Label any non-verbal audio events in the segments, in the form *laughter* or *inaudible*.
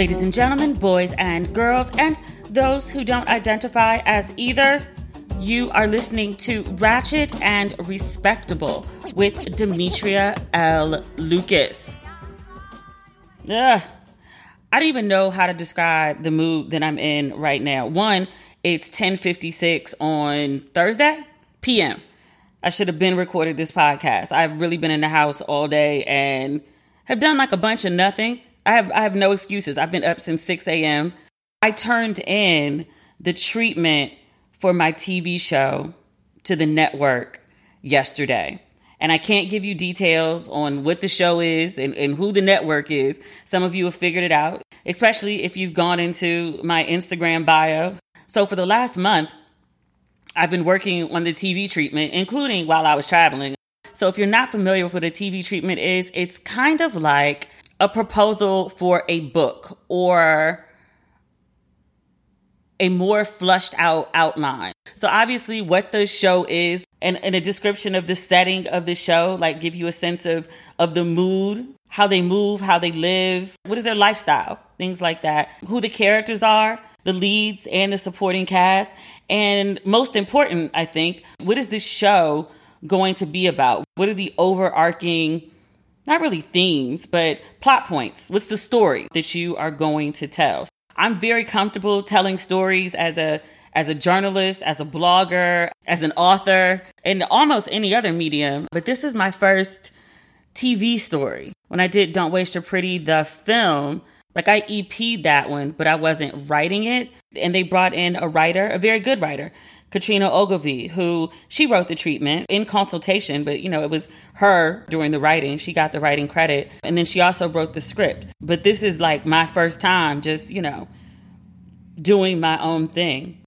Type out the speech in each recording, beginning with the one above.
Ladies and gentlemen, boys and girls, and those who don't identify as either, you are listening to Ratchet and Respectable with Demetria L. Lucas. Ugh. I don't even know how to describe the mood that I'm in right now. One, it's 10:56 on Thursday p.m. I should have been recorded this podcast. I've really been in the house all day and have done like a bunch of nothing. I have I have no excuses. I've been up since 6 a.m. I turned in the treatment for my TV show to the network yesterday. And I can't give you details on what the show is and, and who the network is. Some of you have figured it out, especially if you've gone into my Instagram bio. So for the last month, I've been working on the TV treatment, including while I was traveling. So if you're not familiar with what a TV treatment is, it's kind of like a proposal for a book or a more flushed out outline. So obviously what the show is and, and a description of the setting of the show, like give you a sense of of the mood, how they move, how they live, what is their lifestyle, things like that, who the characters are, the leads and the supporting cast. And most important, I think, what is this show going to be about? What are the overarching not really themes, but plot points. What's the story that you are going to tell? I'm very comfortable telling stories as a as a journalist, as a blogger, as an author, and almost any other medium. But this is my first TV story. When I did Don't Waste Your Pretty, the film, like I EP'd that one, but I wasn't writing it. And they brought in a writer, a very good writer, Katrina Ogilvy, who she wrote the treatment in consultation, but you know, it was her doing the writing. She got the writing credit. And then she also wrote the script. But this is like my first time just, you know, doing my own thing.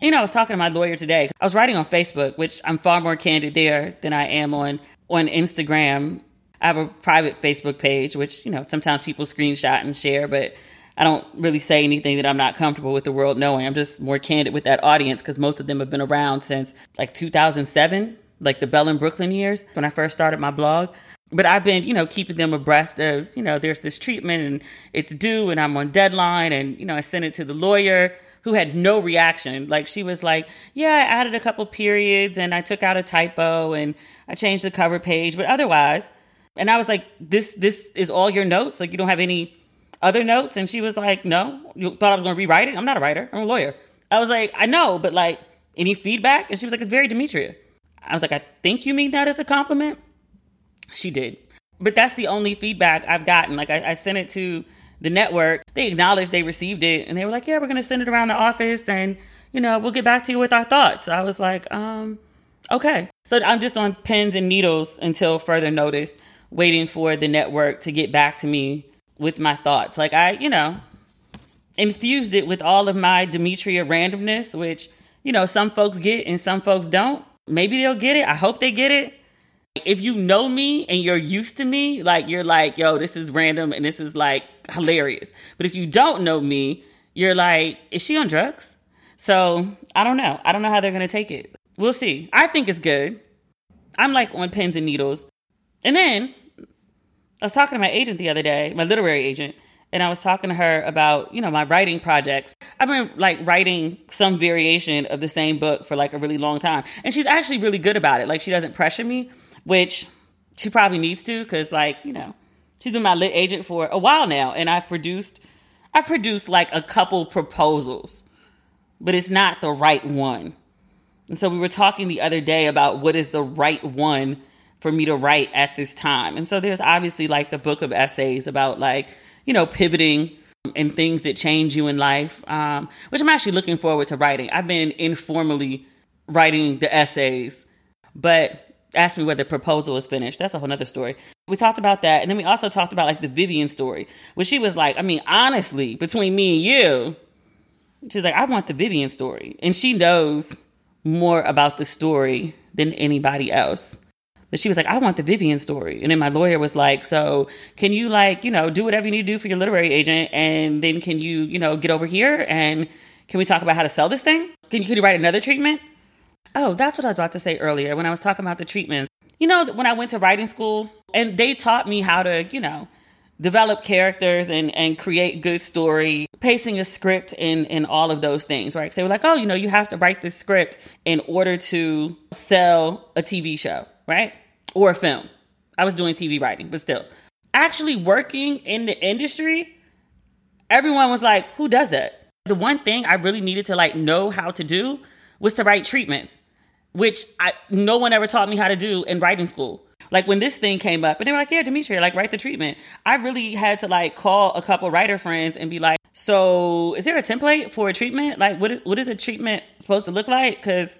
You know, I was talking to my lawyer today. I was writing on Facebook, which I'm far more candid there than I am on on Instagram. I have a private Facebook page, which, you know, sometimes people screenshot and share, but I don't really say anything that I'm not comfortable with the world knowing. I'm just more candid with that audience because most of them have been around since like 2007, like the Belle in Brooklyn years when I first started my blog. But I've been, you know, keeping them abreast of, you know, there's this treatment and it's due and I'm on deadline. And, you know, I sent it to the lawyer who had no reaction. Like she was like, yeah, I added a couple periods and I took out a typo and I changed the cover page, but otherwise, and I was like, this, this is all your notes? Like you don't have any other notes? And she was like, no, you thought I was going to rewrite it? I'm not a writer. I'm a lawyer. I was like, I know, but like, any feedback? And she was like, it's very Demetria. I was like, I think you mean that as a compliment. She did. But that's the only feedback I've gotten. Like, I, I sent it to the network. They acknowledged they received it and they were like, yeah, we're going to send it around the office and, you know, we'll get back to you with our thoughts. So I was like, um, okay. So I'm just on pins and needles until further notice, waiting for the network to get back to me with my thoughts. Like I, you know, infused it with all of my Demetria randomness, which, you know, some folks get and some folks don't. Maybe they'll get it. I hope they get it. If you know me and you're used to me, like you're like, yo, this is random and this is like hilarious. But if you don't know me, you're like, is she on drugs? So I don't know. I don't know how they're going to take it. We'll see. I think it's good. I'm like on pins and needles. And then I was talking to my agent the other day, my literary agent, and I was talking to her about, you know, my writing projects. I've been like writing some variation of the same book for like a really long time. And she's actually really good about it. Like she doesn't pressure me, which she probably needs to cuz like, you know, she's been my lit agent for a while now and I've produced I've produced like a couple proposals, but it's not the right one. And so we were talking the other day about what is the right one for me to write at this time. And so there's obviously like the book of essays about like, you know, pivoting and things that change you in life, um, which I'm actually looking forward to writing. I've been informally writing the essays, but ask me whether the proposal is finished. That's a whole nother story. We talked about that. And then we also talked about like the Vivian story, where she was like, I mean, honestly, between me and you, she's like, I want the Vivian story. And she knows more about the story than anybody else. But she was like, I want the Vivian story. And then my lawyer was like, So can you, like, you know, do whatever you need to do for your literary agent? And then can you, you know, get over here and can we talk about how to sell this thing? Can you, can you write another treatment? Oh, that's what I was about to say earlier when I was talking about the treatments. You know, when I went to writing school and they taught me how to, you know, develop characters and, and create good story, pacing a script and, and all of those things, right? So they were like, oh, you know, you have to write this script in order to sell a TV show, right? Or film. I was doing TV writing, but still. Actually working in the industry, everyone was like, who does that? The one thing I really needed to like know how to do was to write treatments, which I no one ever taught me how to do in writing school. Like when this thing came up, and they were like, "Yeah, Demetria, like write the treatment." I really had to like call a couple writer friends and be like, "So, is there a template for a treatment? Like, what what is a treatment supposed to look like?" Because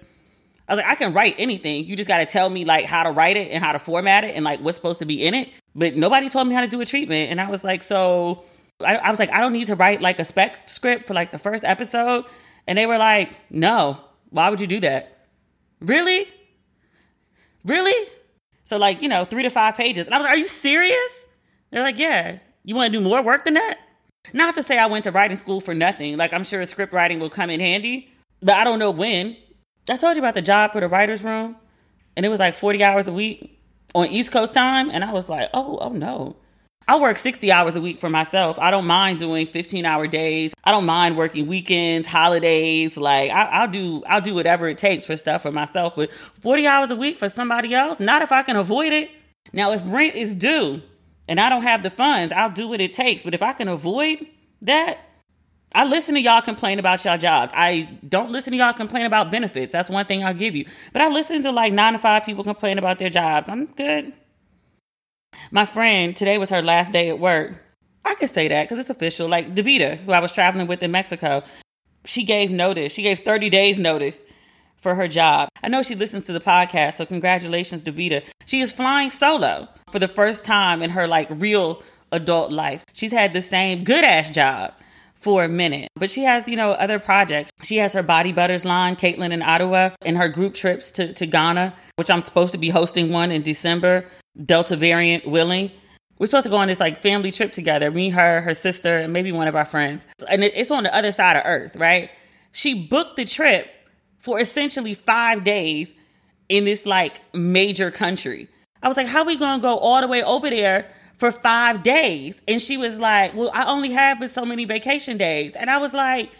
I was like, I can write anything. You just got to tell me like how to write it and how to format it and like what's supposed to be in it. But nobody told me how to do a treatment, and I was like, so I, I was like, I don't need to write like a spec script for like the first episode. And they were like, no, why would you do that? Really? Really? So like, you know, three to five pages. And I was like, are you serious? They're like, yeah. You want to do more work than that? Not to say I went to writing school for nothing. Like I'm sure script writing will come in handy, but I don't know when. I told you about the job for the writer's room, and it was like 40 hours a week on East Coast time. And I was like, oh, oh no. I work 60 hours a week for myself. I don't mind doing 15 hour days. I don't mind working weekends, holidays. Like I, will do, I'll do whatever it takes for stuff for myself. But 40 hours a week for somebody else, not if I can avoid it. Now, if rent is due and I don't have the funds, I'll do what it takes. But if I can avoid that, I listen to y'all complain about y'all jobs. I don't listen to y'all complain about benefits. That's one thing I'll give you. But I listen to like nine to five people complain about their jobs. I'm good. My friend, today was her last day at work. I could say that because it's official. Like Davita, who I was traveling with in Mexico, she gave notice. She gave 30 days notice for her job. I know she listens to the podcast, so congratulations, Davita. She is flying solo for the first time in her like real adult life. She's had the same good ass job for a minute. But she has, you know, other projects. She has her Body Butters line, Caitlin in Ottawa, and her group trips to, to Ghana, which I'm supposed to be hosting one in December, Delta variant willing. We're supposed to go on this like family trip together, me, her, her sister, and maybe one of our friends. And it's on the other side of Earth, right? She booked the trip for essentially five days in this like major country. I was like, how are we gonna go all the way over there for five days. And she was like, Well, I only have but so many vacation days. And I was like,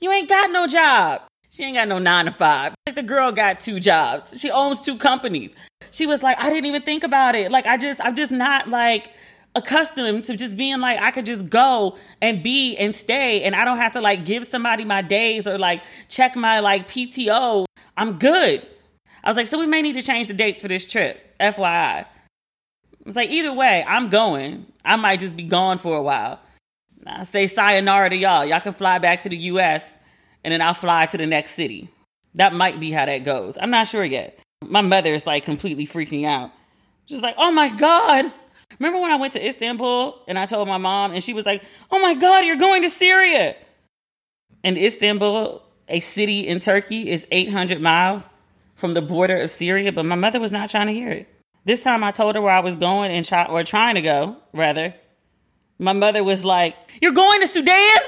You ain't got no job. She ain't got no nine to five. Like the girl got two jobs. She owns two companies. She was like, I didn't even think about it. Like I just, I'm just not like accustomed to just being like I could just go and be and stay and I don't have to like give somebody my days or like check my like PTO. I'm good. I was like, so we may need to change the dates for this trip. FYI. It's like either way, I'm going. I might just be gone for a while. I say sayonara to y'all. Y'all can fly back to the US and then I'll fly to the next city. That might be how that goes. I'm not sure yet. My mother is like completely freaking out. She's like, oh my God. Remember when I went to Istanbul and I told my mom and she was like, oh my God, you're going to Syria. And Istanbul, a city in Turkey, is 800 miles from the border of Syria, but my mother was not trying to hear it. This time I told her where I was going and try or trying to go, rather. My mother was like, You're going to Sudan?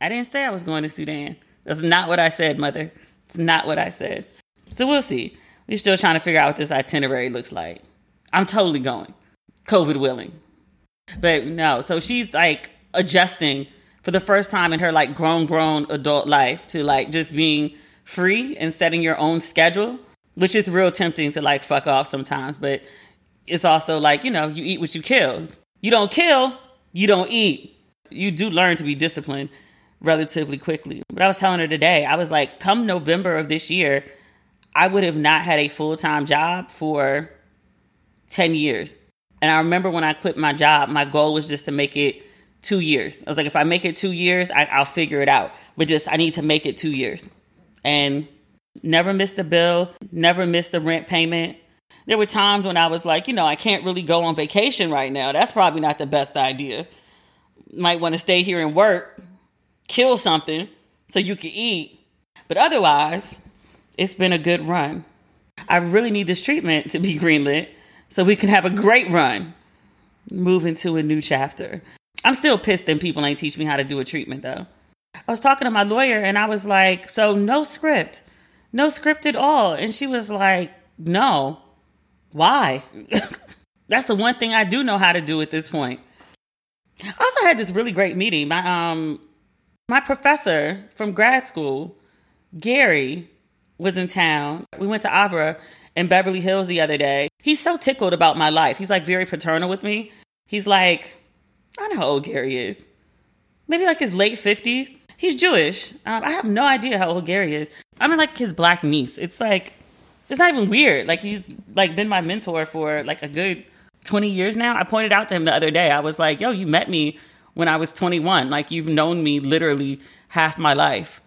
I didn't say I was going to Sudan. That's not what I said, mother. It's not what I said. So we'll see. We're still trying to figure out what this itinerary looks like. I'm totally going, COVID willing. But no, so she's like adjusting for the first time in her like grown, grown adult life to like just being free and setting your own schedule which is real tempting to like fuck off sometimes, but it's also like, you know, you eat what you kill. You don't kill, you don't eat. You do learn to be disciplined relatively quickly. But I was telling her today, I was like, come November of this year, I would have not had a full time job for 10 years. And I remember when I quit my job, my goal was just to make it two years. I was like, if I make it two years, I, will figure it out. But just, I need to make it two years. And never missed a bill, never missed a rent payment. There were times when I was like, you know, I can't really go on vacation right now. That's probably not the best idea. Might want to stay here and work, kill something so you can eat. But otherwise, it's been a good run. I really need this treatment to be *laughs* greenlit so we can have a great run. Move into a new chapter. I'm still pissed that people ain't teach me how to do a treatment though. I was talking to my lawyer and I was like, so no script no script at all. And she was like, no. Why? *laughs* That's the one thing I do know how to do at this point. I also had this really great meeting. My um my professor from grad school, Gary, was in town. We went to Avra in Beverly Hills the other day. He's so tickled about my life. He's like very paternal with me. He's like, I know how old Gary is. Maybe like his late 50s. He's Jewish. Um, I have no idea how old Gary is. I'm in like his black niece. It's like, it's not even weird. Like he's like been my mentor for like a good 20 years now. I pointed out to him the other day. I was like, yo, you met me when I was 21. Like you've known me literally half my life.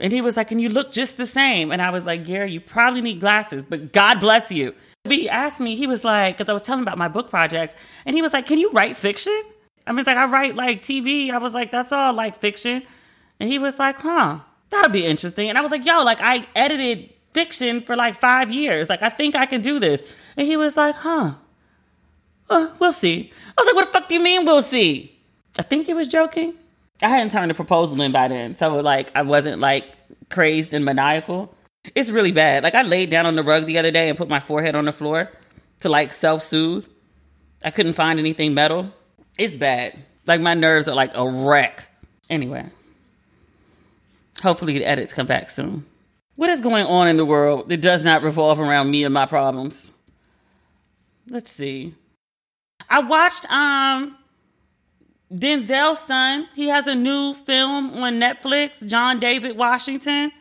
And he was like, and you look just the same. And I was like, Gary, you probably need glasses, but God bless you. But He asked me, he was like, because I was telling him about my book projects, and he was like, can you write fiction? I mean, it's like, I write like TV. I was like, that's all like fiction. And he was like, huh, that'll be interesting. And I was like, yo, like I edited fiction for like five years. Like, I think I can do this. And he was like, huh, uh, we'll see. I was like, what the fuck do you mean we'll see? I think he was joking. I hadn't turned the proposal in by then. So, like, I wasn't like crazed and maniacal. It's really bad. Like, I laid down on the rug the other day and put my forehead on the floor to like self soothe. I couldn't find anything metal. It's bad. Like, my nerves are like a wreck. Anyway, hopefully the edits come back soon. What is going on in the world that does not revolve around me and my problems? Let's see. I watched um Denzel's son. He has a new film on Netflix, John David Washington.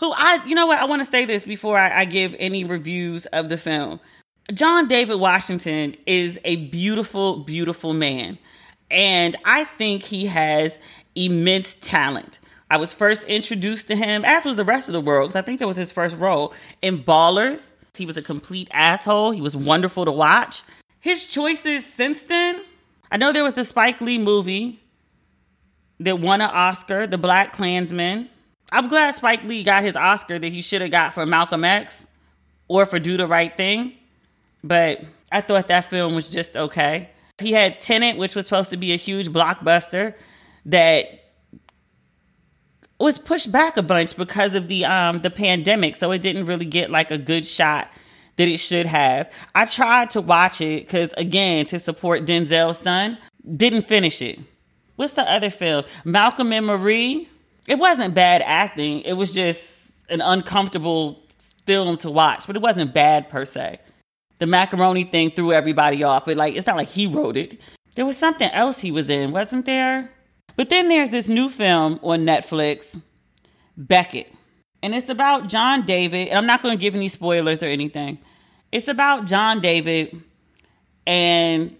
Who I, you know what, I want to say this before I, I give any reviews of the film. John David Washington is a beautiful, beautiful man. And I think he has immense talent. I was first introduced to him, as was the rest of the world, because I think it was his first role in Ballers. He was a complete asshole. He was wonderful to watch. His choices since then, I know there was the Spike Lee movie that won an Oscar, The Black Klansman. I'm glad Spike Lee got his Oscar that he should have got for Malcolm X or for Do the Right Thing. But I thought that film was just okay. He had Tenet, which was supposed to be a huge blockbuster that was pushed back a bunch because of the um the pandemic, so it didn't really get like a good shot that it should have. I tried to watch it because again to support Denzel's son, didn't finish it. What's the other film? Malcolm and Marie. It wasn't bad acting. It was just an uncomfortable film to watch, but it wasn't bad per se. The macaroni thing threw everybody off, but like it's not like he wrote it. There was something else he was in, wasn't there? But then there's this new film on Netflix, Beckett. And it's about John David. And I'm not going to give any spoilers or anything. It's about John David and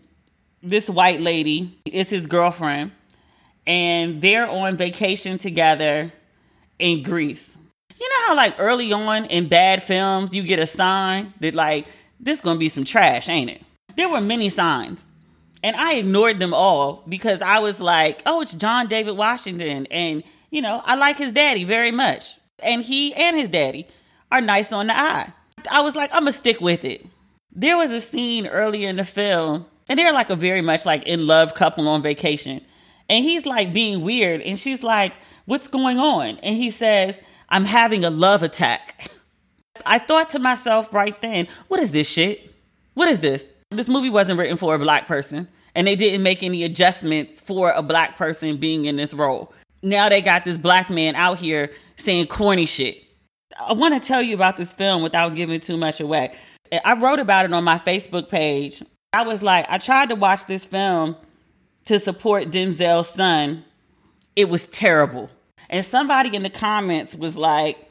this white lady is his girlfriend. And they're on vacation together in Greece. You know how, like, early on in bad films, you get a sign that, like, this is going to be some trash, ain't it? There were many signs. And I ignored them all because I was like, oh, it's John David Washington. And, you know, I like his daddy very much. And he and his daddy are nice on the eye. I was like, I'm going to stick with it. There was a scene earlier in the film, and they're like a very much like in love couple on vacation. And he's like being weird. And she's like, what's going on? And he says, I'm having a love attack. *laughs* I thought to myself right then, what is this shit? What is this? This movie wasn't written for a black person, and they didn't make any adjustments for a black person being in this role. Now they got this black man out here saying corny shit. I want to tell you about this film without giving too much away. I wrote about it on my Facebook page. I was like, I tried to watch this film to support Denzel's son. It was terrible. And somebody in the comments was like,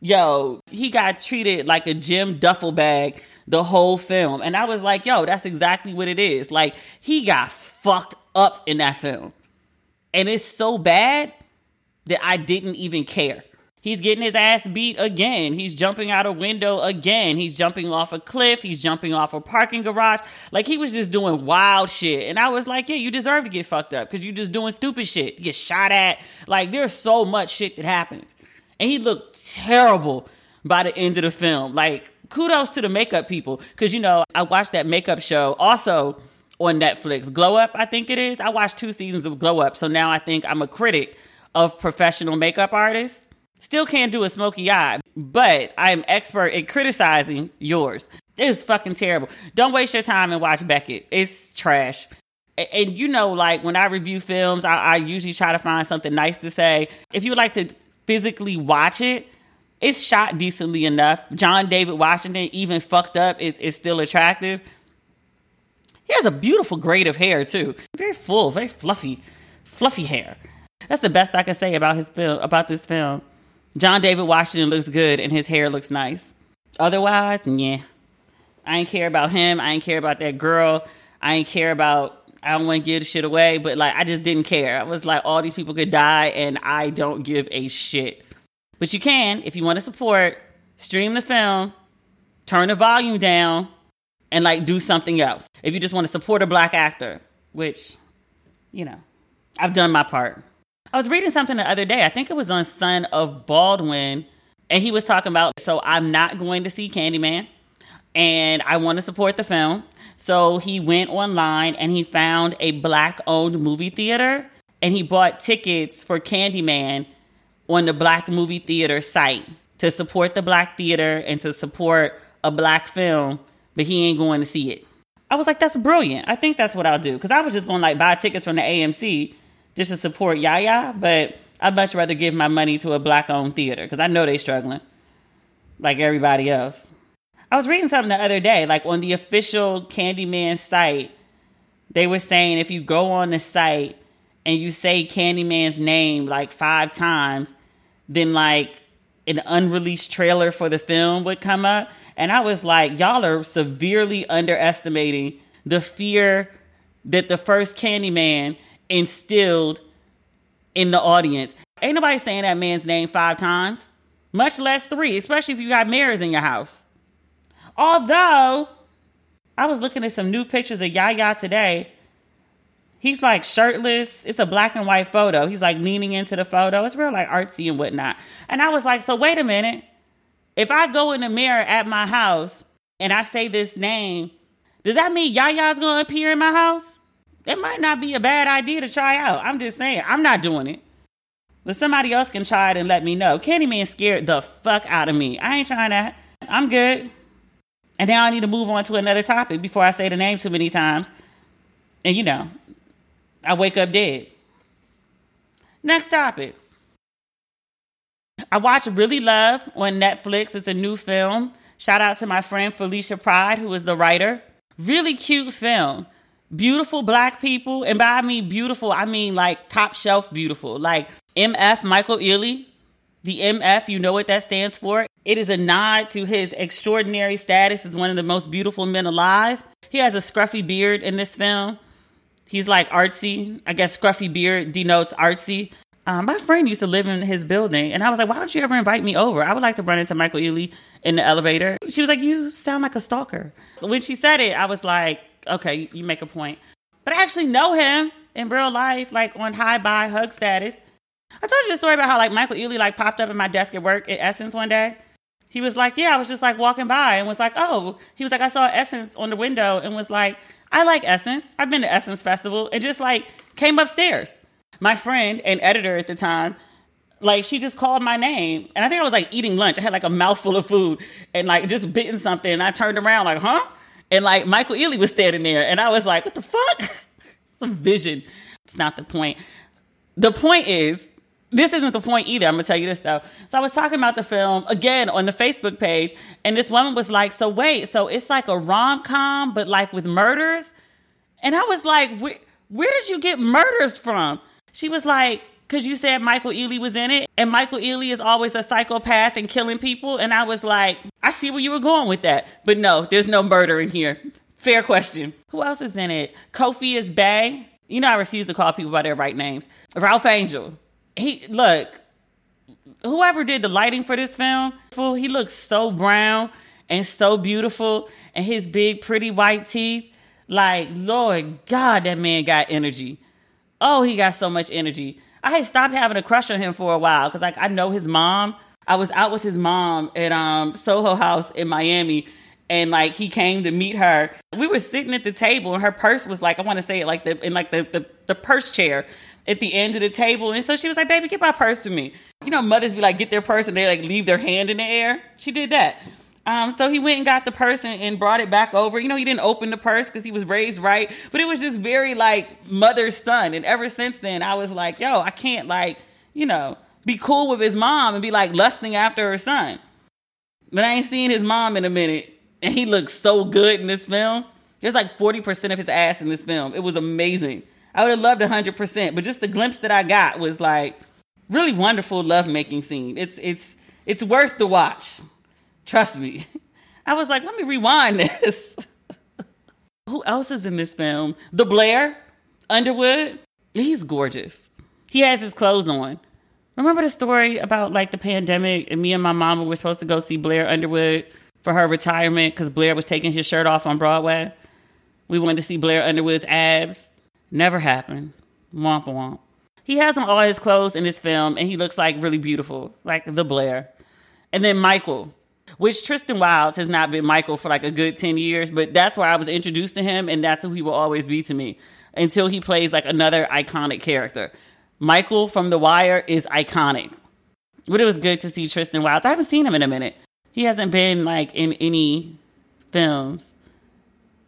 yo, he got treated like a gym duffel bag the whole film. And I was like, yo, that's exactly what it is. Like, he got fucked up in that film. And it's so bad that I didn't even care. He's getting his ass beat again. He's jumping out a window again. He's jumping off a cliff. He's jumping off a parking garage. Like he was just doing wild shit. And I was like, yeah, you deserve to get fucked up because you're just doing stupid shit. You get shot at. Like there's so much shit that happens. And he looked terrible by the end of the film. Like kudos to the makeup people because you know I watched that makeup show also on Netflix, Glow Up. I think it is. I watched two seasons of Glow Up, so now I think I'm a critic of professional makeup artists. Still can't do a smoky eye, but I am expert at criticizing yours. It was fucking terrible. Don't waste your time and watch Beckett. It's trash. and you know, like when I review films, I, I usually try to find something nice to say. If you would like to physically watch it, it's shot decently enough. John David Washington, even fucked up, is, is still attractive. He has a beautiful grade of hair too. Very full, very fluffy, fluffy hair. That's the best I can say about his film about this film. John David Washington looks good and his hair looks nice. Otherwise, yeah. I ain't care about him. I ain't care about that girl. I ain't care about I don't want to give the shit away, but like I just didn't care. I was like all these people could die and I don't give a shit. But you can, if you want to support, stream the film, turn the volume down, and like do something else. If you just want to support a black actor, which, you know, I've done my part. I was reading something the other day. I think it was on Son of Baldwin, and he was talking about so I'm not going to see Candyman, and I want to support the film. So he went online and he found a black owned movie theater and he bought tickets for Candyman on the black movie theater site to support the black theater and to support a black film, but he ain't going to see it. I was like, that's brilliant. I think that's what I'll do. Because I was just going to like buy tickets from the AMC just to support Yahya, but I'd much rather give my money to a black owned theater because I know they struggling like everybody else. I was reading something the other day, like on the official Candyman site, they were saying if you go on the site and you say Candyman's name like five times, then like an unreleased trailer for the film would come up. And I was like, y'all are severely underestimating the fear that the first Candyman instilled in the audience. Ain't nobody saying that man's name five times, much less three, especially if you got mirrors in your house. Although, I was looking at some new pictures of Yahya today He's like shirtless. It's a black and white photo. He's like leaning into the photo. It's real like artsy and whatnot. And I was like, so wait a minute. If I go in the mirror at my house and I say this name, does that mean Yahya's gonna appear in my house? It might not be a bad idea to try out. I'm just saying, I'm not doing it. But somebody else can try it and let me know. Candyman scared the fuck out of me. I ain't trying that. I'm good. And now I need to move on to another topic before I say the name too many times. And you know, I wake up dead. Next topic. I watched Really Love on Netflix. It's a new film. Shout out to my friend Felicia Pride, who is the writer. Really cute film. Beautiful black people. And by I mean beautiful, I mean like top shelf beautiful. Like MF Michael Ealy. The MF, you know what that stands for. It is a nod to his extraordinary status as one of the most beautiful men alive. He has a scruffy beard in this film. He's like artsy. I guess scruffy beard denotes artsy. Um, my friend used to live in his building, and I was like, "Why don't you ever invite me over? I would like to run into Michael Ealy in the elevator." She was like, "You sound like a stalker." When she said it, I was like, "Okay, you make a point." But I actually know him in real life, like on high by hug status. I told you the story about how like Michael Ealy like popped up in my desk at work at Essence one day. He was like, "Yeah," I was just like walking by and was like, "Oh," he was like, "I saw Essence on the window," and was like I like Essence. I've been to Essence Festival and just like came upstairs. My friend and editor at the time, like she just called my name. And I think I was like eating lunch. I had like a mouthful of food and like just bitten something. And I turned around like, huh? And like Michael Ealy was standing there. And I was like, what the fuck? *laughs* it's a vision. It's not the point. The point is, this isn't the point either. I'm gonna tell you this though. So I was talking about the film again on the Facebook page, and this woman was like, "So wait, so it's like a rom com, but like with murders?" And I was like, where, "Where did you get murders from?" She was like, "Cause you said Michael Ealy was in it, and Michael Ealy is always a psychopath and killing people." And I was like, "I see where you were going with that, but no, there's no murder in here." Fair question. Who else is in it? Kofi Siriboe. You know I refuse to call people by their right names. Ralph Angel he look whoever did the lighting for this film, he looks so brown and so beautiful, and his big, pretty white teeth. Like, Lord God, that man got energy. Oh, he got so much energy. I had stopped having a crush on him for a while because, like, I know his mom. I was out with his mom at um, Soho House in Miami, and like he came to meet her. We were sitting at the table, and her purse was like I want to say it like the in like the, the the purse chair at the end of the table. And so she was like, baby, get my purse for me. You know, mothers be like, get their purse and they like leave their hand in the air. She did that. Um, so he went and got the purse and, brought it back over. You know, he didn't open the purse because he was raised right, but it was just very like mother's son. And ever since then, I was like, yo, I can't like, you know, be cool with his mom and be like lusting after her son. But I ain't seen his mom in a minute, and he looks so good in this film. There's like 40% of his ass in this film. It was amazing. I would have loved 100%, but just the glimpse that I got was like really wonderful lovemaking scene. It's it's it's worth the watch. Trust me. *laughs* I was like, let me rewind this. *laughs* Who else is in this film? The Blair Underwood. He's gorgeous. He has his clothes on. Remember the story about like the pandemic and me and my mama were supposed to go see Blair Underwood for her retirement because Blair was taking his shirt off on Broadway? We wanted to see Blair Underwood's abs. Never happened. Womp womp. He has on all his clothes in this film and he looks like really beautiful, like the Blair. And then Michael, which Tristan Wilds has not been Michael for like a good 10 years, but that's where I was introduced to him, and that's who he will always be to me until he plays like another iconic character. Michael from The Wire is iconic. But it was good to see Tristan Wilds. I haven't seen him in a minute. He hasn't been like in any films.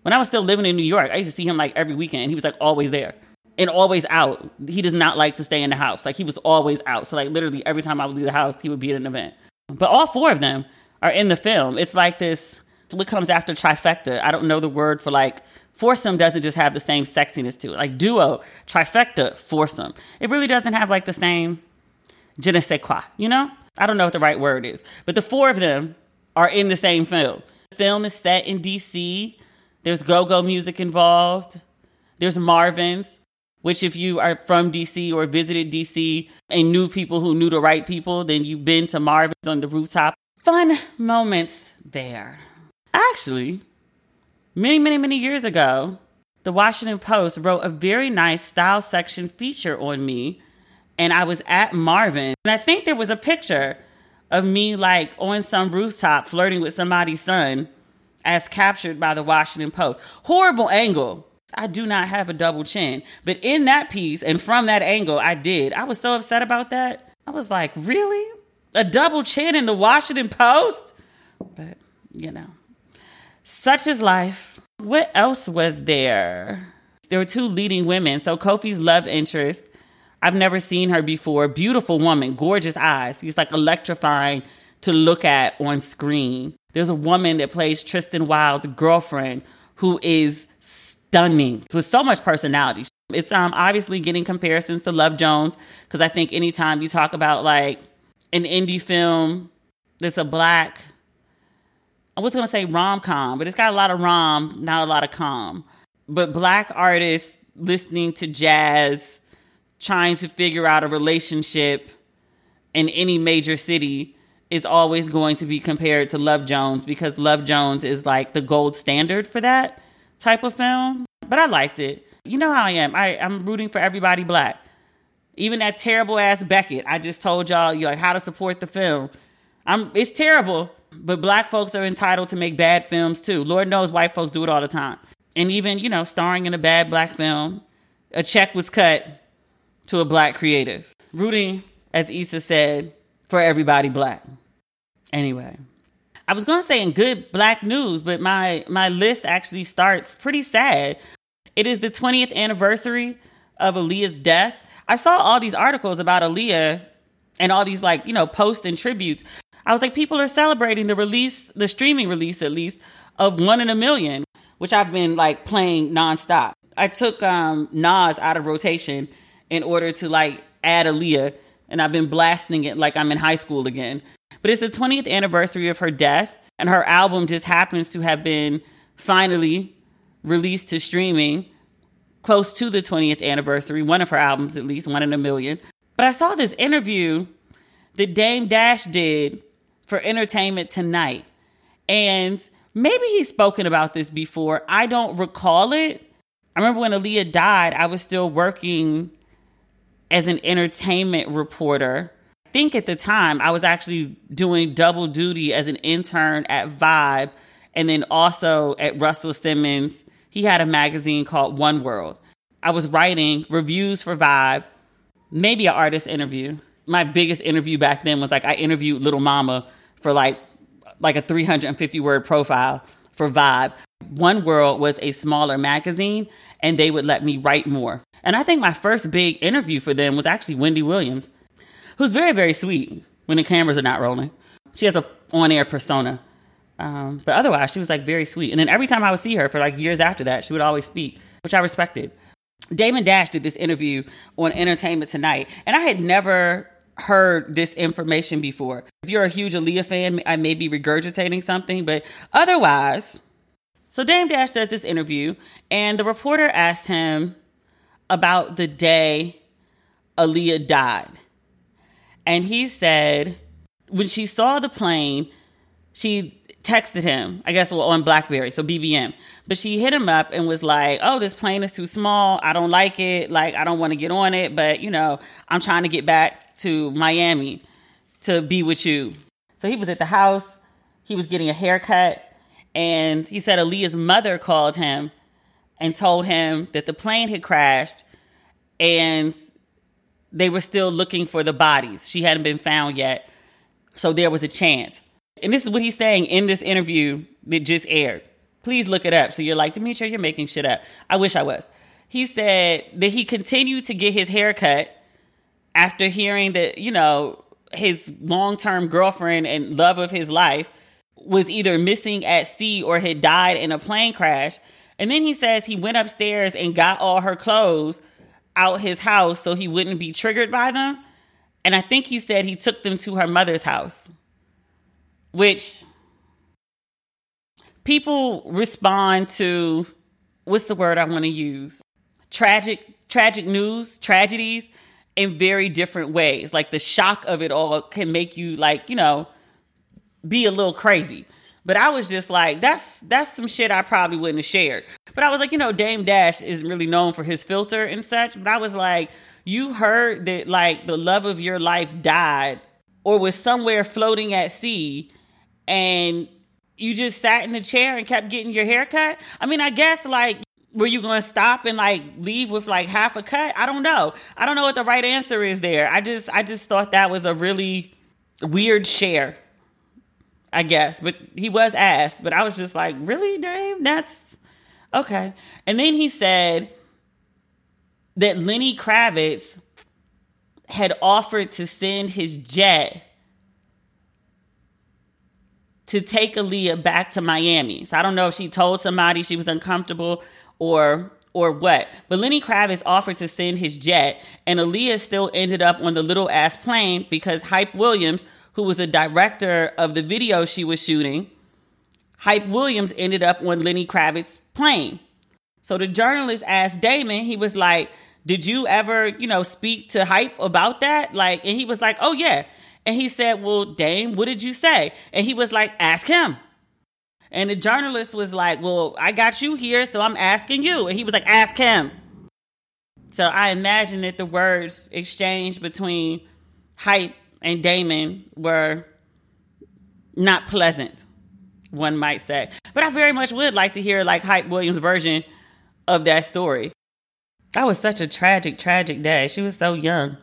When I was still living in New York, I used to see him like every weekend. He was like always there and always out. He does not like to stay in the house. Like he was always out. So like literally every time I would leave the house, he would be at an event. But all four of them are in the film. It's like this, what comes after trifecta? I don't know the word for like, foursome doesn't just have the same sexiness to it. Like duo, trifecta, foursome. It really doesn't have like the same je ne sais quoi, you know? I don't know what the right word is. But the four of them are in the same film. The film is set in DC. There's go go music involved. There's Marvin's, which, if you are from DC or visited DC and knew people who knew the right people, then you've been to Marvin's on the rooftop fun moments there. Actually, many, many, many years ago, the Washington Post wrote a very nice style section feature on me, and I was at Marvin. And I think there was a picture of me like on some rooftop flirting with somebody's son, as captured by the Washington Post. Horrible angle. I do not have a double chin. But in that piece and from that angle, I did. I was so upset about that. I was like, really? a double chin in the Washington Post. But, you know, such is life. What else was there? There were two leading women. So Kofi's love interest, I've never seen her before. Beautiful woman, gorgeous eyes. She's like electrifying to look at on screen. There's a woman that plays Tristan Wilds' girlfriend who is stunning with so much personality. It's um obviously getting comparisons to Love Jones because I think anytime you talk about like an indie film that's a black I was gonna say rom com, but it's got a lot of rom, not a lot of com. But black artists listening to jazz, trying to figure out a relationship in any major city is always going to be compared to Love Jones because Love Jones is like the gold standard for that type of film. But I liked it. You know how I am. I, I'm rooting for everybody black. Even that terrible ass Beckett. I just told y'all you like how to support the film. I'm it's terrible, but black folks are entitled to make bad films too. Lord knows white folks do it all the time. And even, you know, starring in a bad black film, a check was cut to a black creative. Rooting, as Issa said, for everybody black. Anyway. I was gonna say in good black news, but my my list actually starts pretty sad. It is the 20th anniversary of Aaliyah's death. I saw all these articles about Aaliyah and all these like, you know, posts and tributes. I was like, people are celebrating the release, the streaming release at least, of One in a Million, which I've been like playing nonstop. I took um, Nas out of rotation in order to like add Aaliyah, and I've been blasting it like I'm in high school again. But it's the 20th anniversary of her death, and her album just happens to have been finally released to streaming close to the 20th anniversary, one of her albums at least, one in a million. But I saw this interview that Dame Dash did for Entertainment Tonight. And maybe he's spoken about this before. I don't recall it. I remember when Aaliyah died, I was still working as an entertainment reporter. I think at the time I was actually doing double duty as an intern at Vibe and then also at Russell Simmons he had a magazine called One World. I was writing reviews for Vibe, maybe an artist interview. My biggest interview back then was like I interviewed Little Mama for like like a 350 word profile for Vibe. One World was a smaller magazine and they would let me write more. And I think my first big interview for them was actually Wendy Williams, who's very, very sweet when the cameras are not rolling. She has a on air persona. Um, but otherwise, she was like very sweet. And then every time I would see her for like years after that, she would always speak, which I respected. Damon Dash did this interview on Entertainment Tonight, and I had never heard this information before. If you're a huge Aaliyah fan, I may be regurgitating something, but otherwise, so Dame Dash does this interview, and the reporter asked him about the day Aaliyah died. And he said when she saw the plane, she texted him, I guess, well, on Blackberry, so BBM. But she hit him up and was like, oh, this plane is too small. I don't like it. Like, I don't want to get on it. But, you know, I'm trying to get back to Miami to be with you. So he was at the house. He was getting a haircut. And he said Aaliyah's mother called him and told him that the plane had crashed and they were still looking for the bodies. She hadn't been found yet. So there was a chance. And this is what he's saying in this interview that just aired. Please look it up. So you're like, Demetria, you're making shit up. I wish I was. He said that he continued to get his hair cut after hearing that, you know, his long term girlfriend and love of his life was either missing at sea or had died in a plane crash. And then he says he went upstairs and got all her clothes out his house so he wouldn't be triggered by them. And I think he said he took them to her mother's house, which people respond to what's the word I want to use? Tragic, tragic news, tragedies in very different ways. Like the shock of it all can make you like, you know, be a little crazy. But I was just like, that's that's some shit I probably wouldn't have shared. But I was like, you know, Dame Dash is really known for his filter and such. But I was like, you heard that like the love of your life died or was somewhere floating at sea and you just sat in the chair and kept getting your hair cut? I mean, I guess like were you going to stop and like leave with like half a cut? I don't know. I don't know what the right answer is there. I just I just thought that was a really weird share. I guess, but he was asked, but I was just like, "Really, Dave? That's okay." And then he said that Lenny Kravitz had offered to send his jet to take Aaliyah back to Miami. So I don't know if she told somebody she was uncomfortable or or what. But Lenny Kravitz offered to send his jet, and Aaliyah still ended up on the little ass plane because Hype Williams, who was the director of the video she was shooting, Hype Williams ended up on Lenny Kravitz's plane. So the journalist asked Damon, he was like, Did you ever, you know, speak to Hype about that? Like, and he was like, Oh, yeah. And he said, Well, Dame, what did you say? And he was like, Ask him. And the journalist was like, Well, I got you here, so I'm asking you. And he was like, Ask him. So I imagine that the words exchanged between Hype and Damon were not pleasant, one might say. But I very much would like to hear like Hype Williams' version of that story. That was such a tragic, tragic day. She was so young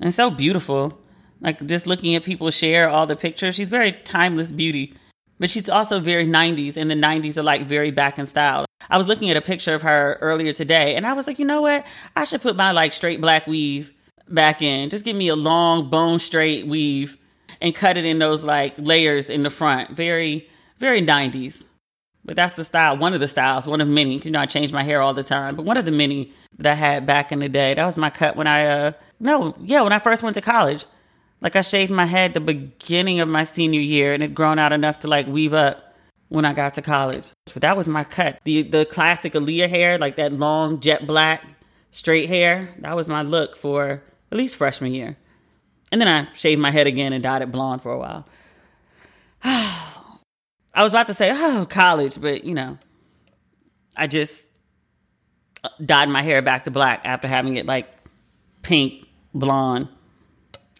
and so beautiful. Like just looking at people share all the pictures, she's very timeless beauty. But she's also very 90s, and the 90s are like very back in style. I was looking at a picture of her earlier today, and I was like, you know what? I should put my like straight black weave back in. Just give me a long bone straight weave and cut it in those like layers in the front. Very, very 90s. But that's the style, one of the styles, one of many. You know, I change my hair all the time, but one of the many that I had back in the day. That was my cut when I, uh, no, yeah, when I first went to college. Like I shaved my head the beginning of my senior year and it grown out enough to like weave up when I got to college. But that was my cut. The the classic Aaliyah hair, like that long jet black straight hair. That was my look for at least freshman year. And then I shaved my head again and dyed it blonde for a while. *sighs* I was about to say, oh, college, but you know, I just uh, dyed my hair back to black after having it like pink, blonde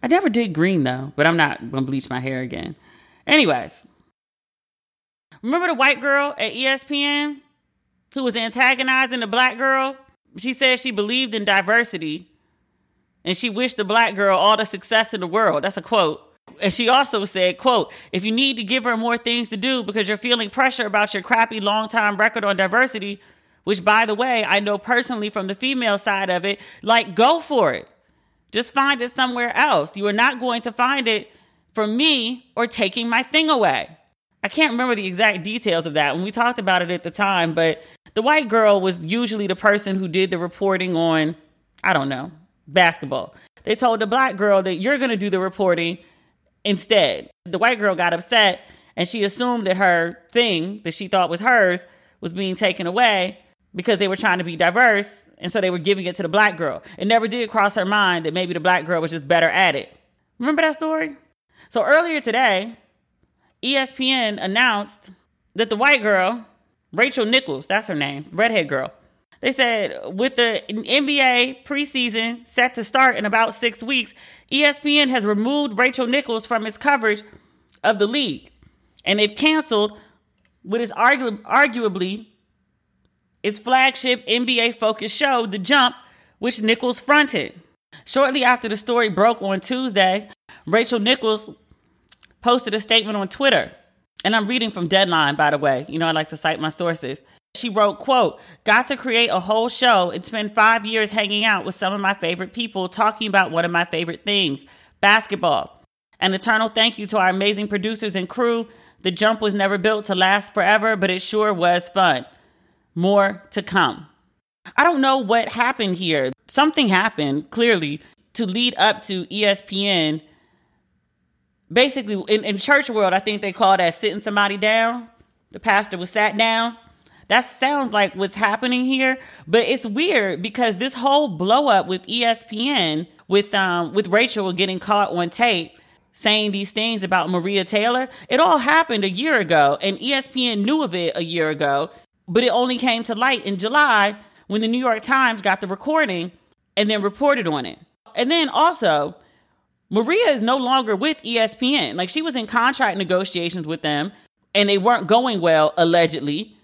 I never did green though, but I'm not gonna bleach my hair again. Anyways, remember the white girl at ESPN who was antagonizing the black girl? She said she believed in diversity and she wished the black girl all the success in the world. That's a quote. And she also said, quote, if you need to give her more things to do because you're feeling pressure about your crappy long time record on diversity, which by the way, I know personally from the female side of it, like go for it. Just find it somewhere else. You are not going to find it from me or taking my thing away. I can't remember the exact details of that when we talked about it at the time, but the white girl was usually the person who did the reporting on, I don't know, basketball. They told the black girl that you're going to do the reporting instead. The white girl got upset and she assumed that her thing that she thought was hers was being taken away because they were trying to be diverse. And so they were giving it to the black girl. It never did cross her mind that maybe the black girl was just better at it. Remember that story? So earlier today, ESPN announced that the white girl, Rachel Nichols, that's her name, redhead girl, they said with the NBA preseason set to start in about six weeks, ESPN has removed Rachel Nichols from its coverage of the league. And they've canceled what is argu- arguably its flagship NBA focused show, The Jump, which Nichols fronted. Shortly after the story broke on Tuesday, Rachel Nichols posted a statement on Twitter. And I'm reading from Deadline, by the way. You know, I like to cite my sources. She wrote, quote, got to create a whole show and spend five years hanging out with some of my favorite people talking about one of my favorite things, basketball. An eternal thank you to our amazing producers and crew. The jump was never built to last forever, but it sure was fun. More to come. I don't know what happened here. Something happened, clearly, to lead up to ESPN. Basically, in, in church world, I think they call that sitting somebody down. The pastor was sat down that sounds like what's happening here, but it's weird because this whole blow up with ESPN with um with Rachel getting caught on tape saying these things about Maria Taylor, it all happened a year ago and ESPN knew of it a year ago, but it only came to light in July when the New York Times got the recording and then reported on it. And then also, Maria is no longer with ESPN. Like she was in contract negotiations with them and they weren't going well allegedly.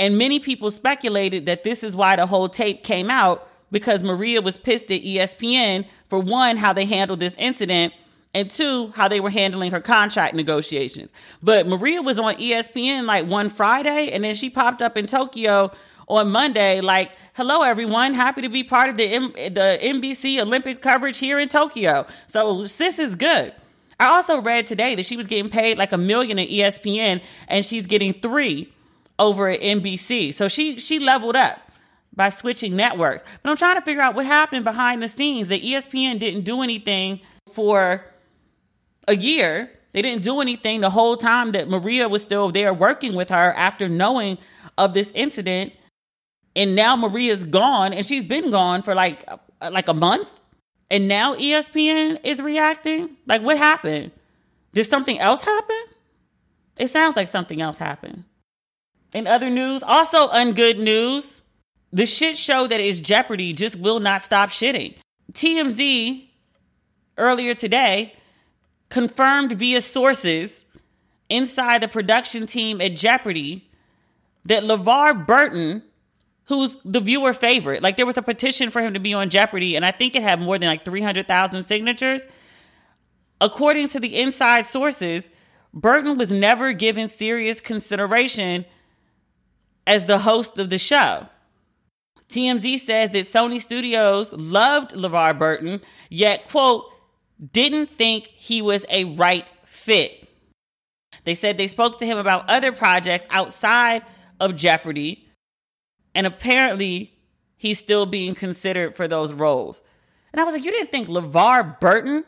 And many people speculated that this is why the whole tape came out because Maria was pissed at ESPN for one, how they handled this incident, and two, how they were handling her contract negotiations. But Maria was on ESPN like one Friday, and then she popped up in Tokyo on Monday, like, "Hello, everyone! Happy to be part of the M- the NBC Olympic coverage here in Tokyo." So sis is good. I also read today that she was getting paid like a million at ESPN, and she's getting three over at NBC. So she she leveled up by switching networks. But I'm trying to figure out what happened behind the scenes. That ESPN didn't do anything for a year. They didn't do anything the whole time that Maria was still there working with her after knowing of this incident. And now Maria's gone and she's been gone for like like a month. And now ESPN is reacting? Like what happened? Did something else happen? It sounds like something else happened. In other news, also ungood news, the shit show that is Jeopardy just will not stop shitting. TMZ earlier today confirmed via sources inside the production team at Jeopardy that LeVar Burton, who's the viewer favorite, like there was a petition for him to be on Jeopardy, and I think it had more than like 300,000 signatures. According to the inside sources, Burton was never given serious consideration as the host of the show. TMZ says that Sony Studios loved LeVar Burton, yet, quote, didn't think he was a right fit. They said they spoke to him about other projects outside of Jeopardy, and apparently he's still being considered for those roles. And I was like, you didn't think LeVar Burton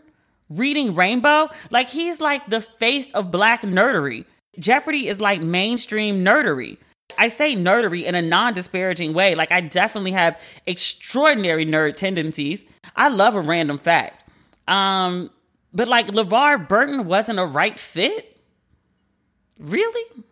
Reading Rainbow? Like, he's like the face of black nerdery. Jeopardy is like mainstream nerdery. I say nerdery in a non disparaging way. Like, I definitely have extraordinary nerd tendencies. I love a random fact. Um, but like, LeVar Burton wasn't a right fit? Really?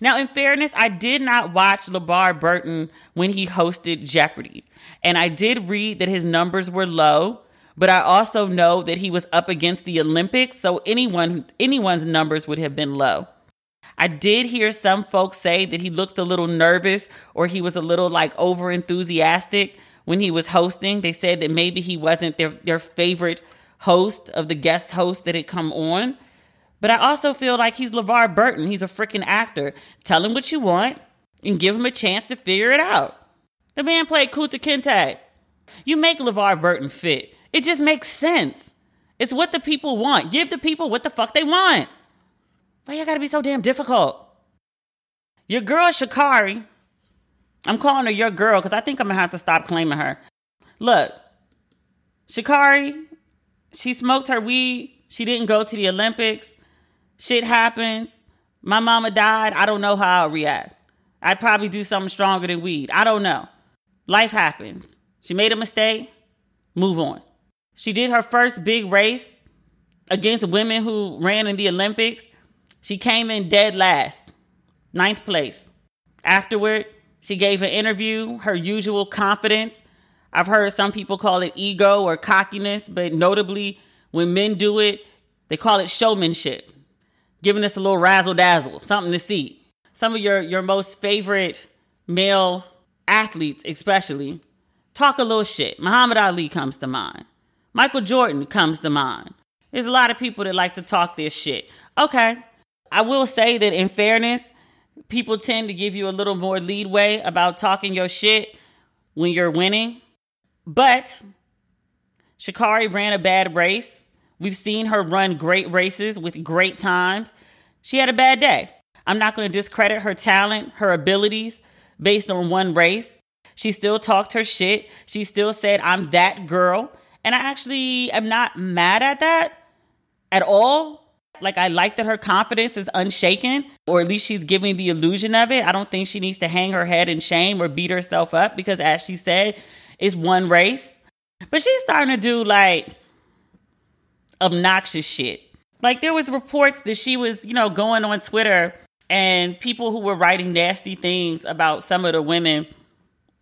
Now, in fairness, I did not watch LeVar Burton when he hosted Jeopardy. And I did read that his numbers were low, but I also know that he was up against the Olympics, so anyone anyone's numbers would have been low. I did hear some folks say that he looked a little nervous or he was a little like over enthusiastic when he was hosting. They said that maybe he wasn't their, their favorite host of the guest host that had come on. But I also feel like he's LeVar Burton. He's a freaking actor. Tell him what you want and give him a chance to figure it out. The man played Kunta Kinte. You make LeVar Burton fit. It just makes sense. It's what the people want. Give the people what the fuck they want. Why you gotta be so damn difficult? Your girl Sha'Carri, I'm calling her your girl because I think I'm gonna have to stop claiming her. Look, Sha'Carri, she smoked her weed. She didn't go to the Olympics. Shit happens. My mama died. I don't know how I'll react. I'd probably do something stronger than weed. I don't know. Life happens. She made a mistake. Move on. She did her first big race against women who ran in the Olympics. She came in dead last, ninth place. Afterward, she gave an interview, her usual confidence. I've heard some people call it ego or cockiness, but notably, when men do it, they call it showmanship, giving us a little razzle dazzle, something to see. Some of your, your most favorite male athletes, especially, talk a little shit. Muhammad Ali comes to mind. Michael Jordan comes to mind. There's a lot of people that like to talk this shit. Okay. I will say that in fairness, people tend to give you a little more leadway about talking your shit when you're winning. But Sha'Carri ran a bad race. We've seen her run great races with great times. She had a bad day. I'm not going to discredit her talent, her abilities based on one race. She still talked her shit. She still said, I'm that girl. And I actually am not mad at that at all. Like, I like that her confidence is unshaken, or at least she's giving the illusion of it. I don't think she needs to hang her head in shame or beat herself up because, as she said, it's one race. But she's starting to do like obnoxious shit. Like, there was reports that she was, you know, going on Twitter and people who were writing nasty things about some of the women,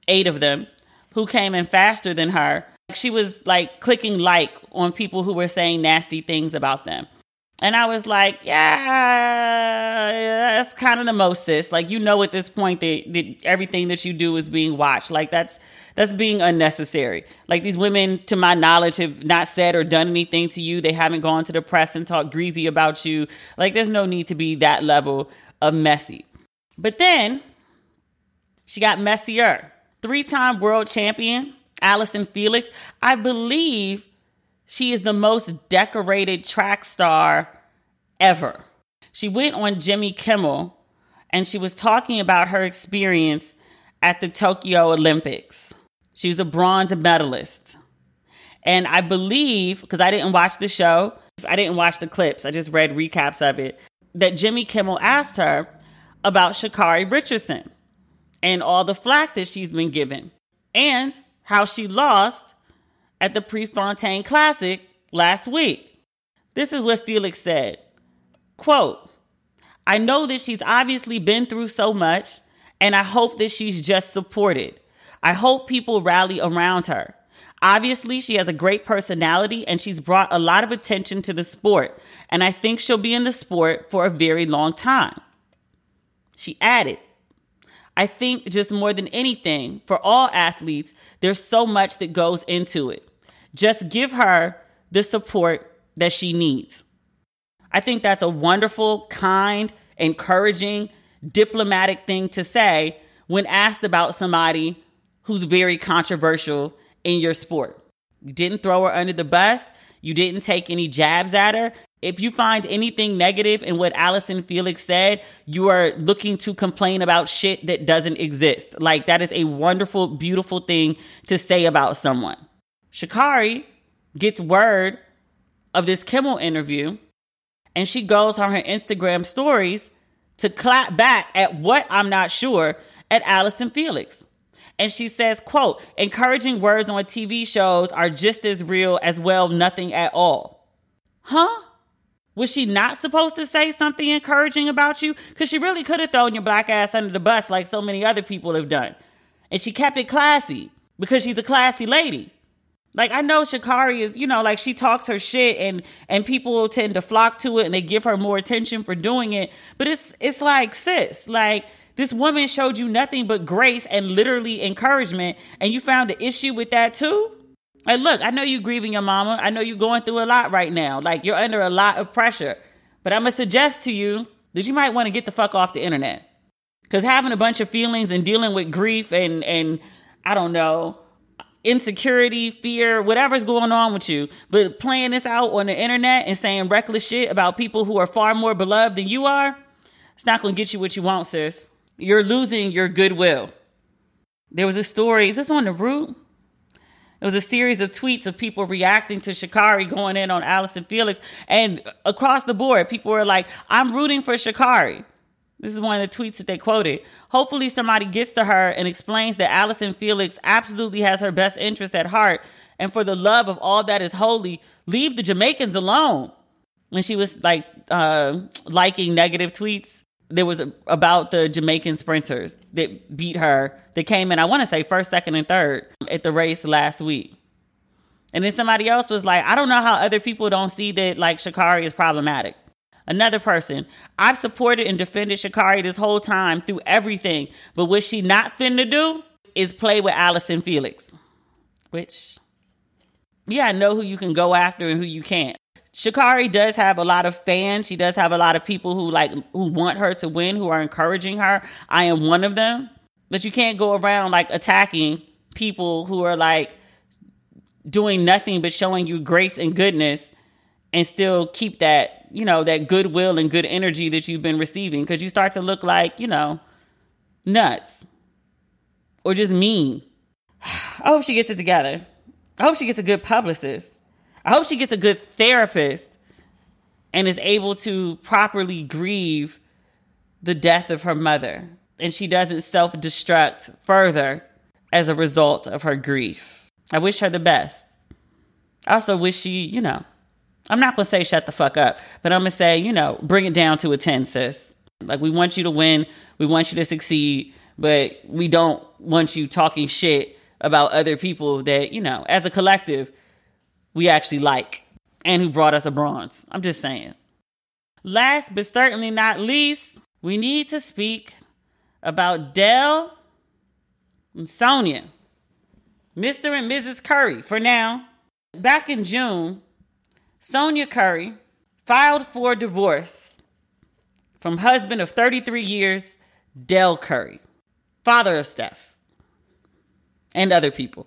eight of them, who came in faster than her she was like clicking like on people who were saying nasty things about them. And I was like, yeah, that's kind of the most sis. Like, you know, at this point that, that everything that you do is being watched. Like, that's that's being unnecessary. Like these women, to my knowledge, have not said or done anything to you. They haven't gone to the press and talked greasy about you. Like, there's no need to be that level of messy. But then she got messier. Three-time world champion, Allyson Felix. I believe she is the most decorated track star ever. She went on Jimmy Kimmel and she was talking about her experience at the Tokyo Olympics. She was a bronze medalist. And I believe, because I didn't watch the show, I didn't watch the clips, I just read recaps of it, that Jimmy Kimmel asked her about Sha'Carri Richardson and all the flack that she's been given. And how she lost at the Prefontaine Classic last week. This is what Felix said. Quote, I know that she's obviously been through so much, and I hope that she's just supported. I hope people rally around her. Obviously, she has a great personality and she's brought a lot of attention to the sport, and I think she'll be in the sport for a very long time. She added, I think just more than anything, for all athletes, there's so much that goes into it. Just give her the support that she needs. I think that's a wonderful, kind, encouraging, diplomatic thing to say when asked about somebody who's very controversial in your sport. You didn't throw her under the bus. You didn't take any jabs at her. If you find anything negative in what Allyson Felix said, you are looking to complain about shit that doesn't exist. Like, that is a wonderful, beautiful thing to say about someone. Sha'Carri gets word of this Kimmel interview and she goes on her Instagram stories to clap back at what I'm not sure at Allyson Felix. And she says, quote, encouraging words on TV shows are just as real as well nothing at all. Huh? Was she not supposed to say something encouraging about you? Because she really could have thrown your black ass under the bus like so many other people have done. And she kept it classy because she's a classy lady. Like I know Sha'Carri is, you know, like she talks her shit and and people tend to flock to it and they give her more attention for doing it. But it's it's like sis, like this woman showed you nothing but grace and literally encouragement and you found an issue with that too? Like, look, I know you're grieving your mama. I know you're going through a lot right now. Like, you're under a lot of pressure. But I'm to suggest to you that you might want to get the fuck off the internet. Because having a bunch of feelings and dealing with grief and, and I don't know, insecurity, fear, whatever's going on with you, but playing this out on the internet and saying reckless shit about people who are far more beloved than you are, it's not going to get you what you want, sis. You're losing your goodwill. There was a story, is this on the root? It was a series of tweets of people reacting to Sha'Carri going in on Allyson Felix. And across the board, people were like, I'm rooting for Sha'Carri. This is one of the tweets that they quoted. Hopefully, somebody gets to her and explains that Allyson Felix absolutely has her best interest at heart. And for the love of all that is holy, leave the Jamaicans alone. When she was like uh, liking negative tweets, there was a, about the Jamaican sprinters that beat her, that came in, I want to say first, second, and third at the race last week. And then somebody else was like, I don't know how other people don't see that like Sha'Carri is problematic. Another person, I've supported and defended Sha'Carri this whole time through everything, but what she not finna do is play with Allyson Felix. Which, yeah, I know who you can go after and who you can't. Sha'Carri does have a lot of fans. She does have a lot of people who like who want her to win, who are encouraging her. I am one of them. But you can't go around like attacking people who are like doing nothing but showing you grace and goodness and still keep that, you know, that goodwill and good energy that you've been receiving because you start to look like, you know, nuts or just mean. *sighs* I hope she gets it together. I hope she gets a good publicist. I hope she gets a good therapist and is able to properly grieve the death of her mother and she doesn't self destruct further as a result of her grief. I wish her the best. I also wish she, you know, I'm not gonna say shut the fuck up, but I'm gonna say, you know, bring it down to a 10, sis. Like, we want you to win, we want you to succeed, but we don't want you talking shit about other people that, you know, as a collective, we actually like and who brought us a bronze. I'm just saying. Last but certainly not least, we need to speak about Dell and Sonia, Mr. and Mrs. Curry for now. Back in June, Sonia Curry filed for divorce from husband of 33 years, Dell Curry, father of Steph, and other people.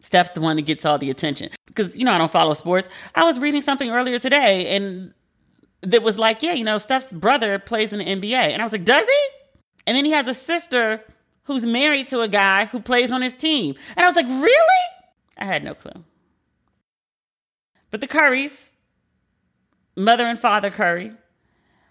Steph's the one that gets all the attention because you know I don't follow sports. I was reading something earlier today and that was like, yeah, you know, Steph's brother plays in the NBA, and I was like, does he? And then he has a sister who's married to a guy who plays on his team. And I was like, really? I had no clue. But the Currys, mother and father Curry,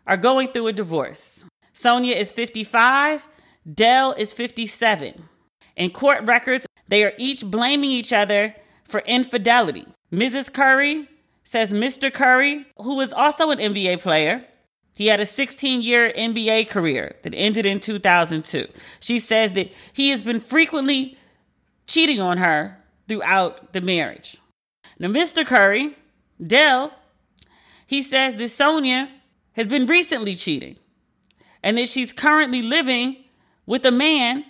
are going through a divorce. Sonia is 55, Dell is 57. In court records, they are each blaming each other for infidelity. Mrs. Curry says Mr. Curry, who is also an NBA player, he had a 16 year NBA career that ended in 2002. She says that he has been frequently cheating on her throughout the marriage. Now, Mr. Curry, Dell, he says that Sonia has been recently cheating and that she's currently living with a man. I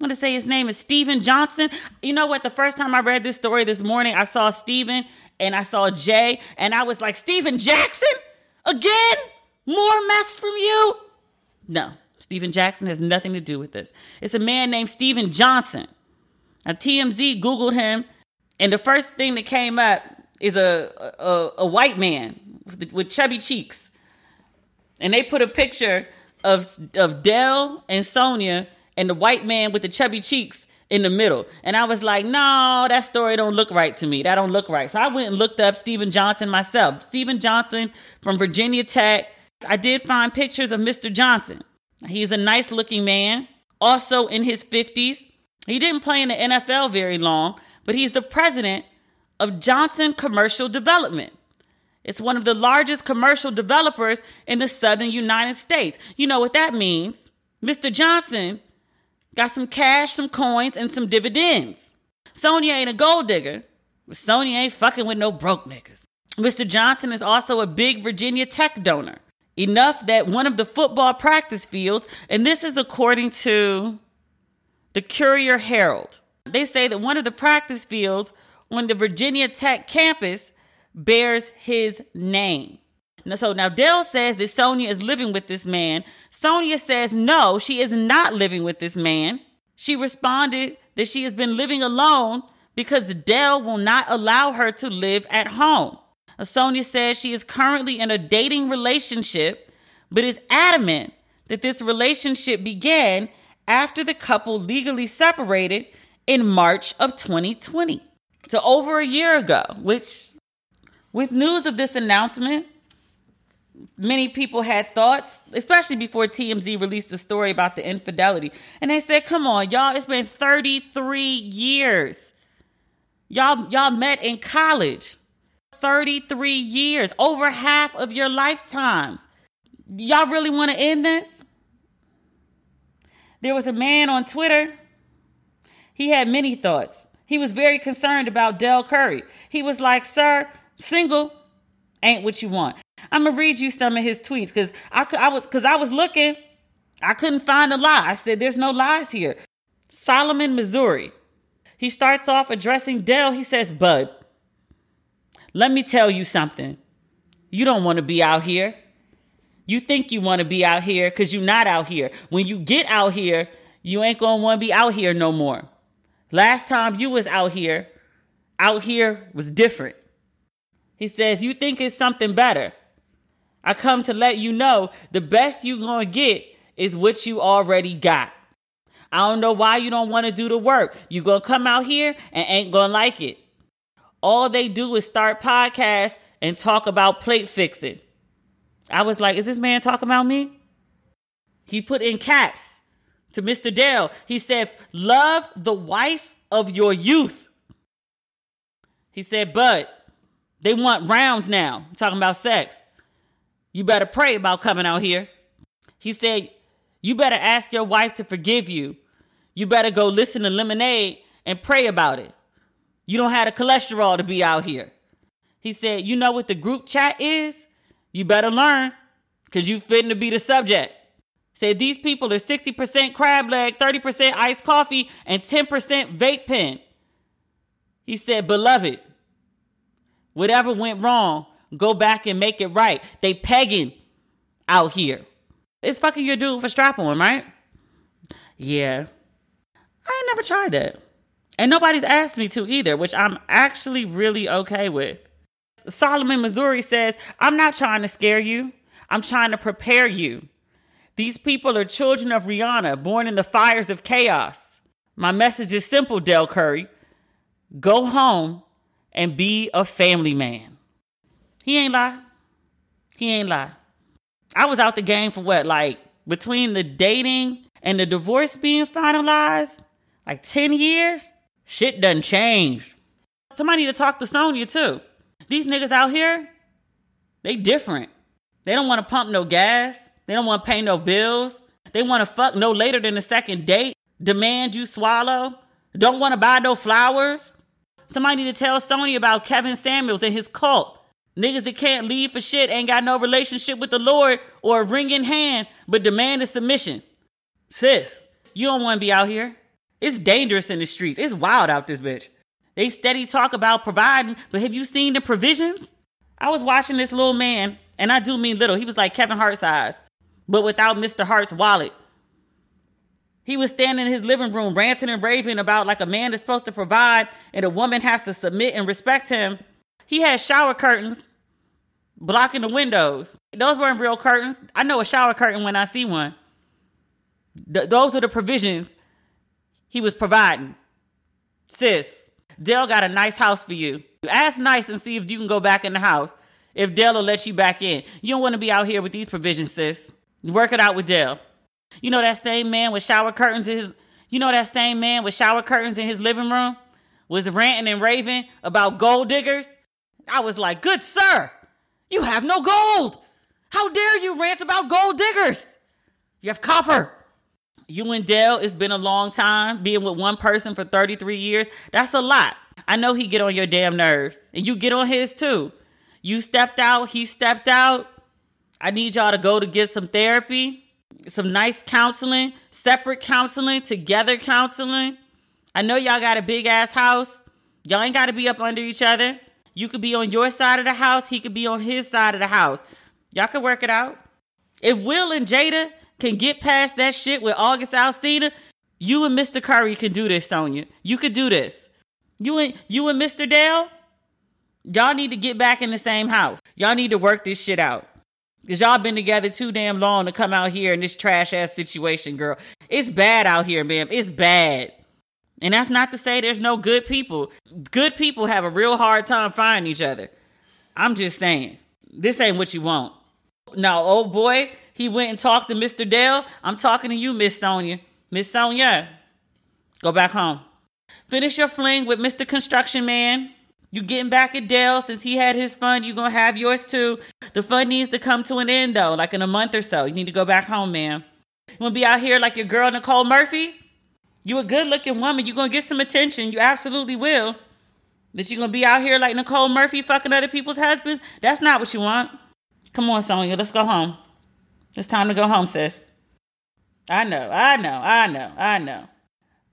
want to say his name is Steven Johnson. You know what? The first time I read this story this morning, I saw Steven and I saw Jay, and I was like, Stephen Jackson? Again? More mess from you? No, Stephen Jackson has nothing to do with this. It's a man named Steven Johnson. Now, TMZ Googled him, and the first thing that came up is a, a, a white man with, with chubby cheeks. And they put a picture of, of Dell and Sonia and the white man with the chubby cheeks in the middle. And I was like, no, that story don't look right to me. That don't look right. So I went and looked up Steven Johnson myself. Steven Johnson from Virginia Tech. I did find pictures of Mr. Johnson. He's a nice looking man, also in his 50s. He didn't play in the NFL very long, but he's the president of Johnson Commercial Development. It's one of the largest commercial developers in the southern United States. You know what that means. Mr. Johnson Got some cash, some coins, and some dividends. Sonia ain't a gold digger, but Sonia ain't fucking with no broke niggas. Mr. Johnson is also a big Virginia Tech donor. Enough that one of the football practice fields, and this is according to the Courier Herald, They say that one of the practice fields on the Virginia Tech campus bears his name. So now Dell says that Sonia is living with this man. Sonia says no, she is not living with this man. She responded that she has been living alone because Dell will not allow her to live at home. Sonia says she is currently in a dating relationship, but is adamant that this relationship began after the couple legally separated in March of 2020. So over a year ago, which with news of this announcement, many people had thoughts, especially before TMZ released the story about the infidelity. And they said, "Come on, y'all, it's been 33 years. Y'all y'all met in college. 33 years, over half of your lifetimes. Y'all really want to end this?" There was a man on Twitter. He had many thoughts. He was very concerned about Dell Curry. He was like, "Sir, single ain't what you want." I'm gonna read you some of his tweets because I, I was because I was looking, I couldn't find a lie. I said, "There's no lies here." Solomon, Missouri. He starts off addressing Dell. He says, "Bud, let me tell you something. You don't want to be out here. You think you want to be out here because you're not out here. When you get out here, you ain't gonna want to be out here no more. Last time you was out here, out here was different." He says, You think it's something better. I come to let you know the best you gonna get is what you already got. I don't know why you don't want to do the work. You gonna come out here and ain't gonna like it. All they do is start podcasts and talk about plate fixing. I was like, is this man talking about me? He put in caps to Mr. Dell. He said, love the wife of your youth. He said, but they want rounds now. Talking about sex. You better pray about coming out here. He said, You better ask your wife to forgive you. You better go listen to Lemonade and pray about it. You don't have the cholesterol to be out here. He said, You know what the group chat is? You better learn because you fitting to be the subject. Said these people are 60% crab leg, 30% iced coffee, and 10% vape pen. He said, Beloved, whatever went wrong, Go back and make it right. They pegging out here. It's fucking your dude for strap on, right? Yeah. I ain't never tried that. And nobody's asked me to either, which I'm actually really okay with. Solomon, Missouri says, I'm not trying to scare you. I'm trying to prepare you. These people are children of Rihanna, born in the fires of chaos. My message is simple, Dell Curry. Go home and be a family man. He ain't lie. He ain't lie. I was out the game for what, like between the dating and the divorce being finalized, like 10 years? Shit done changed. Somebody need to talk to Sonia too. These niggas out here, they different. They don't want to pump no gas. They don't want to pay no bills. They want to fuck no later than the second date. Demand you swallow. Don't want to buy no flowers. Somebody need to tell Sony about Kevin Samuels and his cult. Niggas that can't leave for shit ain't got no relationship with the Lord or a ring in hand, but demand a submission. Sis, you don't want to be out here. It's dangerous in the streets. It's wild out this bitch. They steady talk about providing, but have you seen the provisions? I was watching this little man, and I do mean little. He was like Kevin Hart size, but without Mr. Hart's wallet. He was standing in his living room ranting and raving about like a man is supposed to provide and a woman has to submit and respect him. He had shower curtains blocking the windows. Those weren't real curtains. I know a shower curtain when I see one. Th- those are the provisions he was providing. Sis, Dell got a nice house for you. Ask nice and see if you can go back in the house. If Dell will let you back in. You don't want to be out here with these provisions, sis. Work it out with Dell. You know that same man with shower curtains in his you know that same man with shower curtains in his living room was ranting and raving about gold diggers? I was like, good sir, you have no gold. How dare you rant about gold diggers? You have copper. You and Dell, it's been a long time being with one person for 33 years. That's a lot. I know he get on your damn nerves. And you get on his too. You stepped out, he stepped out. I need y'all to go to get some therapy, some nice counseling, separate counseling, together counseling. I know y'all got a big ass house. Y'all ain't got to be up under each other. You could be on your side of the house. He could be on his side of the house. Y'all could work it out. If Will and Jada can get past that shit with August Alsina, you and Mr. Curry can do this, Sonia. You could do this. You and you and Mr. Dale, y'all need to get back in the same house. Y'all need to work this shit out. Cause y'all been together too damn long to come out here in this trash ass situation, girl. It's bad out here, man. It's bad. And that's not to say there's no good people. Good people have a real hard time finding each other. I'm just saying, this ain't what you want. Now, old boy, he went and talked to Mr. Dale. I'm talking to you, Miss Sonia. Miss Sonia, go back home. Finish your fling with Mr. Construction Man. You getting back at Dale since he had his fun. You gonna have yours too. The fun needs to come to an end though, like in a month or so. You need to go back home, man. You wanna be out here like your girl Nicole Murphy? You a good looking woman. You're gonna get some attention. You absolutely will. But you're gonna be out here like Nicole Murphy fucking other people's husbands? That's not what you want. Come on, Sonia, let's go home. It's time to go home, sis. I know, I know, I know, I know.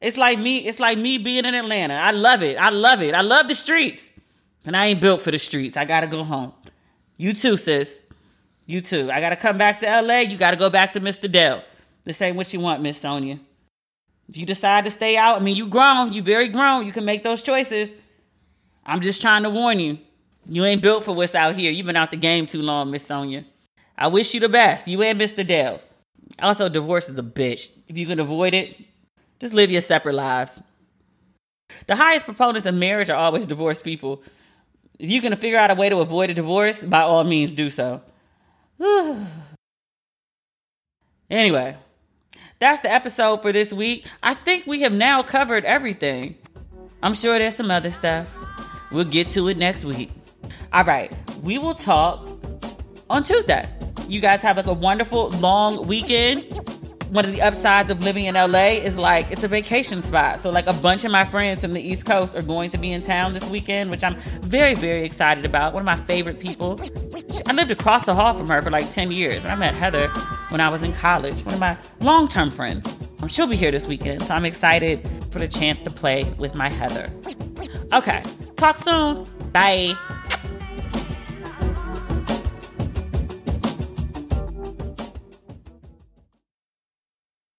It's like me, it's like me being in Atlanta. I love it. I love it. I love the streets. And I ain't built for the streets. I gotta go home. You too, sis. You too. I gotta come back to LA. You gotta go back to Mr. Dell. This ain't what you want, Miss Sonia. If you decide to stay out, I mean, you grown, you very grown, you can make those choices. I'm just trying to warn you. You ain't built for what's out here. You've been out the game too long, Miss Sonia. I wish you the best. You and Mr. Dell. Also, divorce is a bitch. If you can avoid it, just live your separate lives. The highest proponents of marriage are always divorced people. If you can figure out a way to avoid a divorce, by all means do so. *sighs* anyway, that's the episode for this week. I think we have now covered everything. I'm sure there's some other stuff. We'll get to it next week. All right, we will talk on Tuesday. You guys have like a wonderful long weekend one of the upsides of living in LA is like it's a vacation spot. So like a bunch of my friends from the East Coast are going to be in town this weekend, which I'm very very excited about. One of my favorite people. I lived across the hall from her for like 10 years. I met Heather when I was in college. One of my long-term friends. She'll be here this weekend, so I'm excited for the chance to play with my Heather. Okay, talk soon. Bye.